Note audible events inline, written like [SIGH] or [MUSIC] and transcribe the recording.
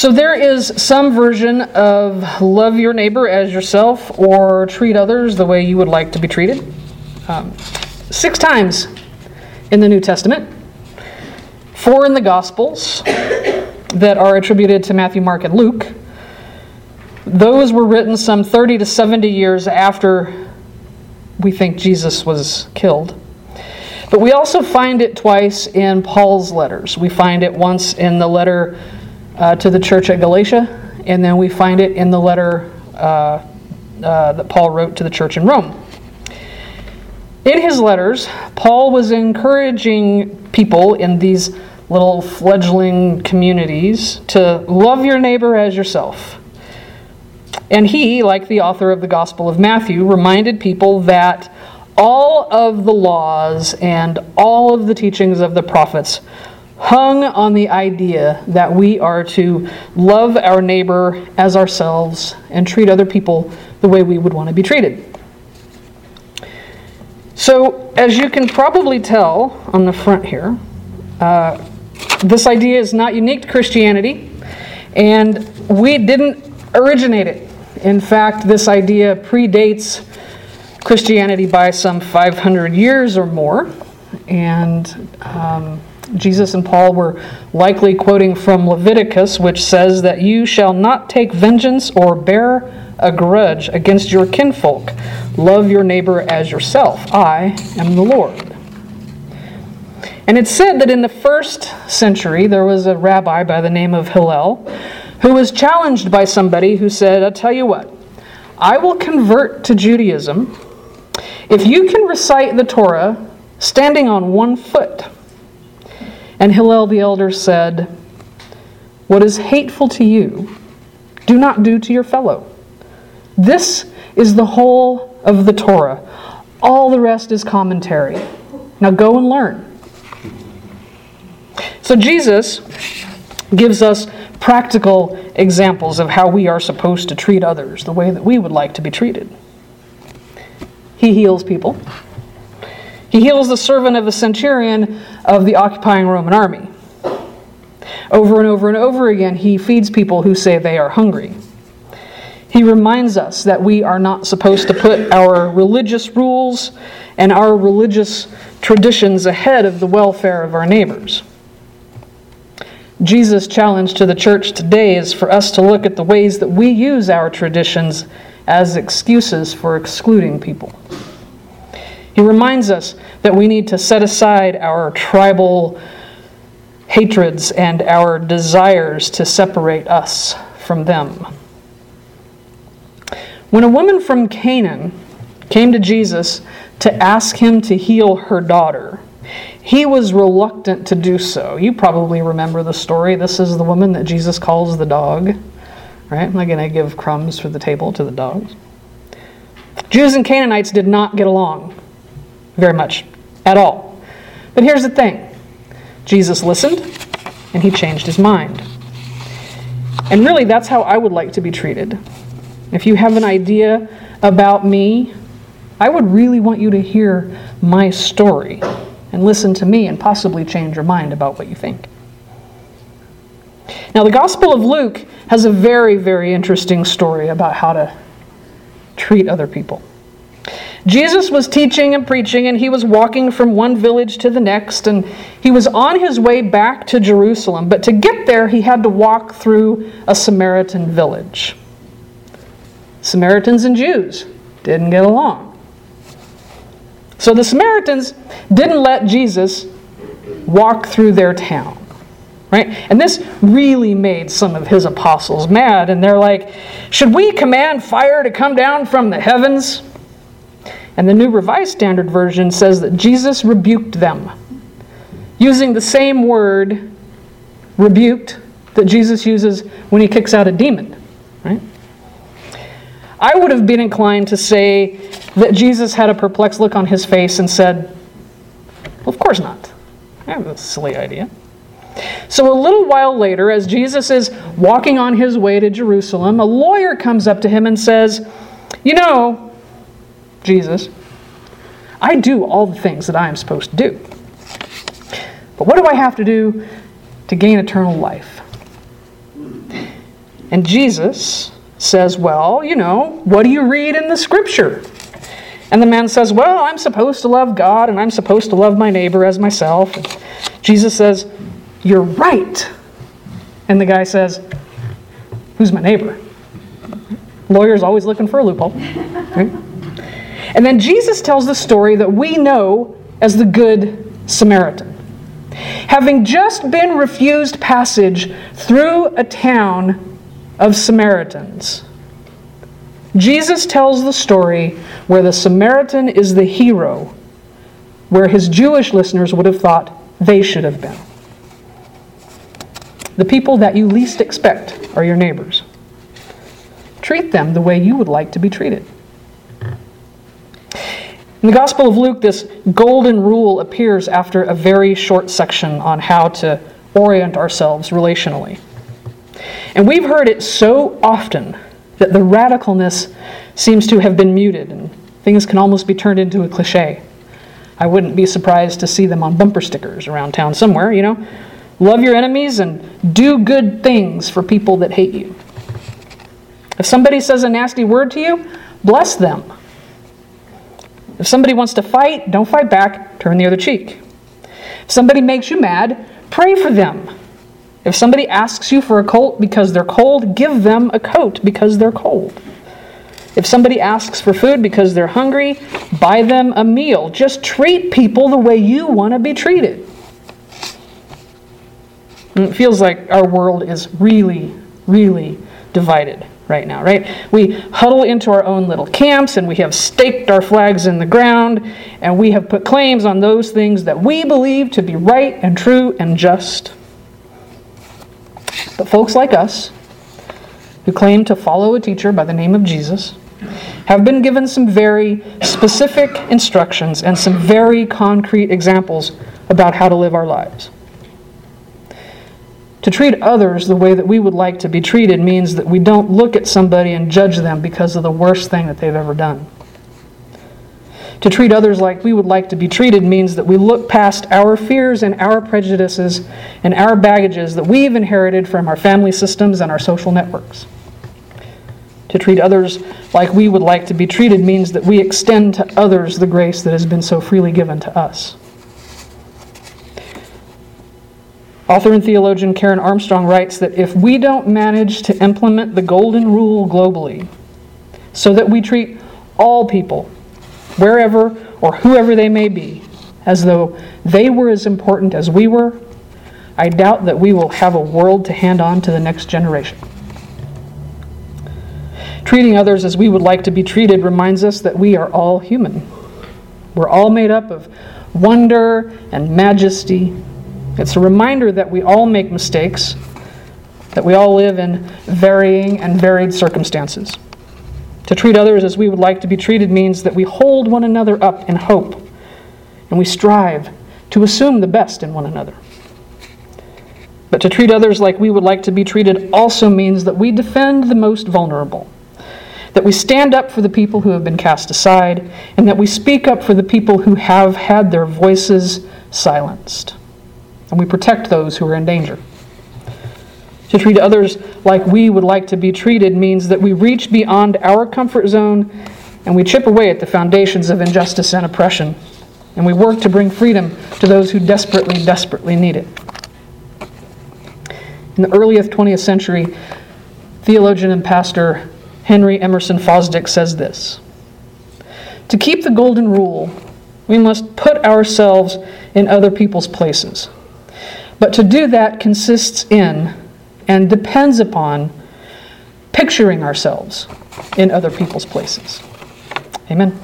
So there is some version of love your neighbor as yourself or treat others the way you would like to be treated. Um, six times in the New Testament, four in the Gospels that are attributed to Matthew, Mark, and Luke. Those were written some 30 to 70 years after we think Jesus was killed. But we also find it twice in Paul's letters. We find it once in the letter uh, to the church at Galatia, and then we find it in the letter uh, uh, that Paul wrote to the church in Rome. In his letters, Paul was encouraging people in these little fledgling communities to love your neighbor as yourself. And he, like the author of the Gospel of Matthew, reminded people that all of the laws and all of the teachings of the prophets hung on the idea that we are to love our neighbor as ourselves and treat other people the way we would want to be treated. So, as you can probably tell on the front here, uh, this idea is not unique to Christianity, and we didn't originate it. In fact, this idea predates Christianity by some 500 years or more, and um, Jesus and Paul were likely quoting from Leviticus, which says that you shall not take vengeance or bear a grudge against your kinfolk. Love your neighbor as yourself. I am the Lord. And it's said that in the first century, there was a rabbi by the name of Hillel who was challenged by somebody who said, I'll tell you what, I will convert to Judaism if you can recite the Torah standing on one foot. And Hillel the elder said, What is hateful to you, do not do to your fellow. This is the whole of the Torah. All the rest is commentary. Now go and learn. So Jesus gives us practical examples of how we are supposed to treat others the way that we would like to be treated. He heals people. He heals the servant of a centurion of the occupying Roman army. Over and over and over again, he feeds people who say they are hungry. He reminds us that we are not supposed to put our religious rules and our religious traditions ahead of the welfare of our neighbors. Jesus' challenge to the church today is for us to look at the ways that we use our traditions as excuses for excluding people. He reminds us that we need to set aside our tribal hatreds and our desires to separate us from them. When a woman from Canaan came to Jesus to ask him to heal her daughter, he was reluctant to do so. You probably remember the story. This is the woman that Jesus calls the dog, right? I'm not going to give crumbs for the table to the dogs. Jews and Canaanites did not get along very much at all. But here's the thing Jesus listened and he changed his mind. And really, that's how I would like to be treated. If you have an idea about me, I would really want you to hear my story and listen to me and possibly change your mind about what you think. Now, the Gospel of Luke has a very, very interesting story about how to treat other people. Jesus was teaching and preaching, and he was walking from one village to the next, and he was on his way back to Jerusalem. But to get there, he had to walk through a Samaritan village. Samaritans and Jews didn't get along. So the Samaritans didn't let Jesus walk through their town. Right? And this really made some of his apostles mad. And they're like, Should we command fire to come down from the heavens? And the New Revised Standard Version says that Jesus rebuked them, using the same word, rebuked, that Jesus uses when he kicks out a demon. Right? I would have been inclined to say that Jesus had a perplexed look on his face and said, well, Of course not. Have a silly idea. So, a little while later, as Jesus is walking on his way to Jerusalem, a lawyer comes up to him and says, You know, Jesus, I do all the things that I am supposed to do. But what do I have to do to gain eternal life? And Jesus says, Well, you know, what do you read in the scripture? And the man says, Well, I'm supposed to love God and I'm supposed to love my neighbor as myself. And Jesus says, You're right. And the guy says, Who's my neighbor? Lawyer's always looking for a loophole. [LAUGHS] Right? And then Jesus tells the story that we know as the Good Samaritan. Having just been refused passage through a town of Samaritans, Jesus tells the story where the Samaritan is the hero, where his Jewish listeners would have thought they should have been. The people that you least expect are your neighbors. Treat them the way you would like to be treated. In the Gospel of Luke, this golden rule appears after a very short section on how to orient ourselves relationally. And we've heard it so often that the radicalness seems to have been muted and things can almost be turned into a cliche. I wouldn't be surprised to see them on bumper stickers around town somewhere, you know. Love your enemies and do good things for people that hate you. If somebody says a nasty word to you, bless them. If somebody wants to fight, don't fight back, turn the other cheek. If somebody makes you mad, pray for them. If somebody asks you for a coat because they're cold, give them a coat because they're cold. If somebody asks for food because they're hungry, buy them a meal. Just treat people the way you want to be treated. And it feels like our world is really, really divided right now, right? We huddle into our own little camps and we have staked our flags in the ground and we have put claims on those things that we believe to be right and true and just. But folks like us, who claim to follow a teacher by the name of Jesus, have been given some very specific instructions and some very concrete examples about how to live our lives. To treat others the way that we would like to be treated means that we don't look at somebody and judge them because of the worst thing that they've ever done. To treat others like we would like to be treated means that we look past our fears and our prejudices and our baggages that we've inherited from our family systems and our social networks. To treat others like we would like to be treated means that we extend to others the grace that has been so freely given to us. Author and theologian Karen Armstrong writes that if we don't manage to implement the golden rule globally, so that we treat all people, wherever or whoever they may be, as though they were as important as we were, I doubt that we will have a world to hand on to the next generation. Treating others as we would like to be treated reminds us that we are all human. We're all made up of wonder and majesty it's a reminder that we all make mistakes, that we all live in varying and varied circumstances. To treat others as we would like to be treated means that we hold one another up in hope and we strive to assume the best in one another. But to treat others like we would like to be treated also means that we defend the most vulnerable, that we stand up for the people who have been cast aside, and that we speak up for the people who have had their voices silenced and we protect those who are in danger. To treat others like we would like to be treated means that we reach beyond our comfort zone and we chip away at the foundations of injustice and oppression, and we work to bring freedom to those who desperately, desperately need it. In the earliest 20th century, theologian and pastor Harry Emerson Fosdick says this To keep the golden rule, we must put ourselves in other people's places. But to do that consists in and depends upon picturing ourselves in other people's places. Amen.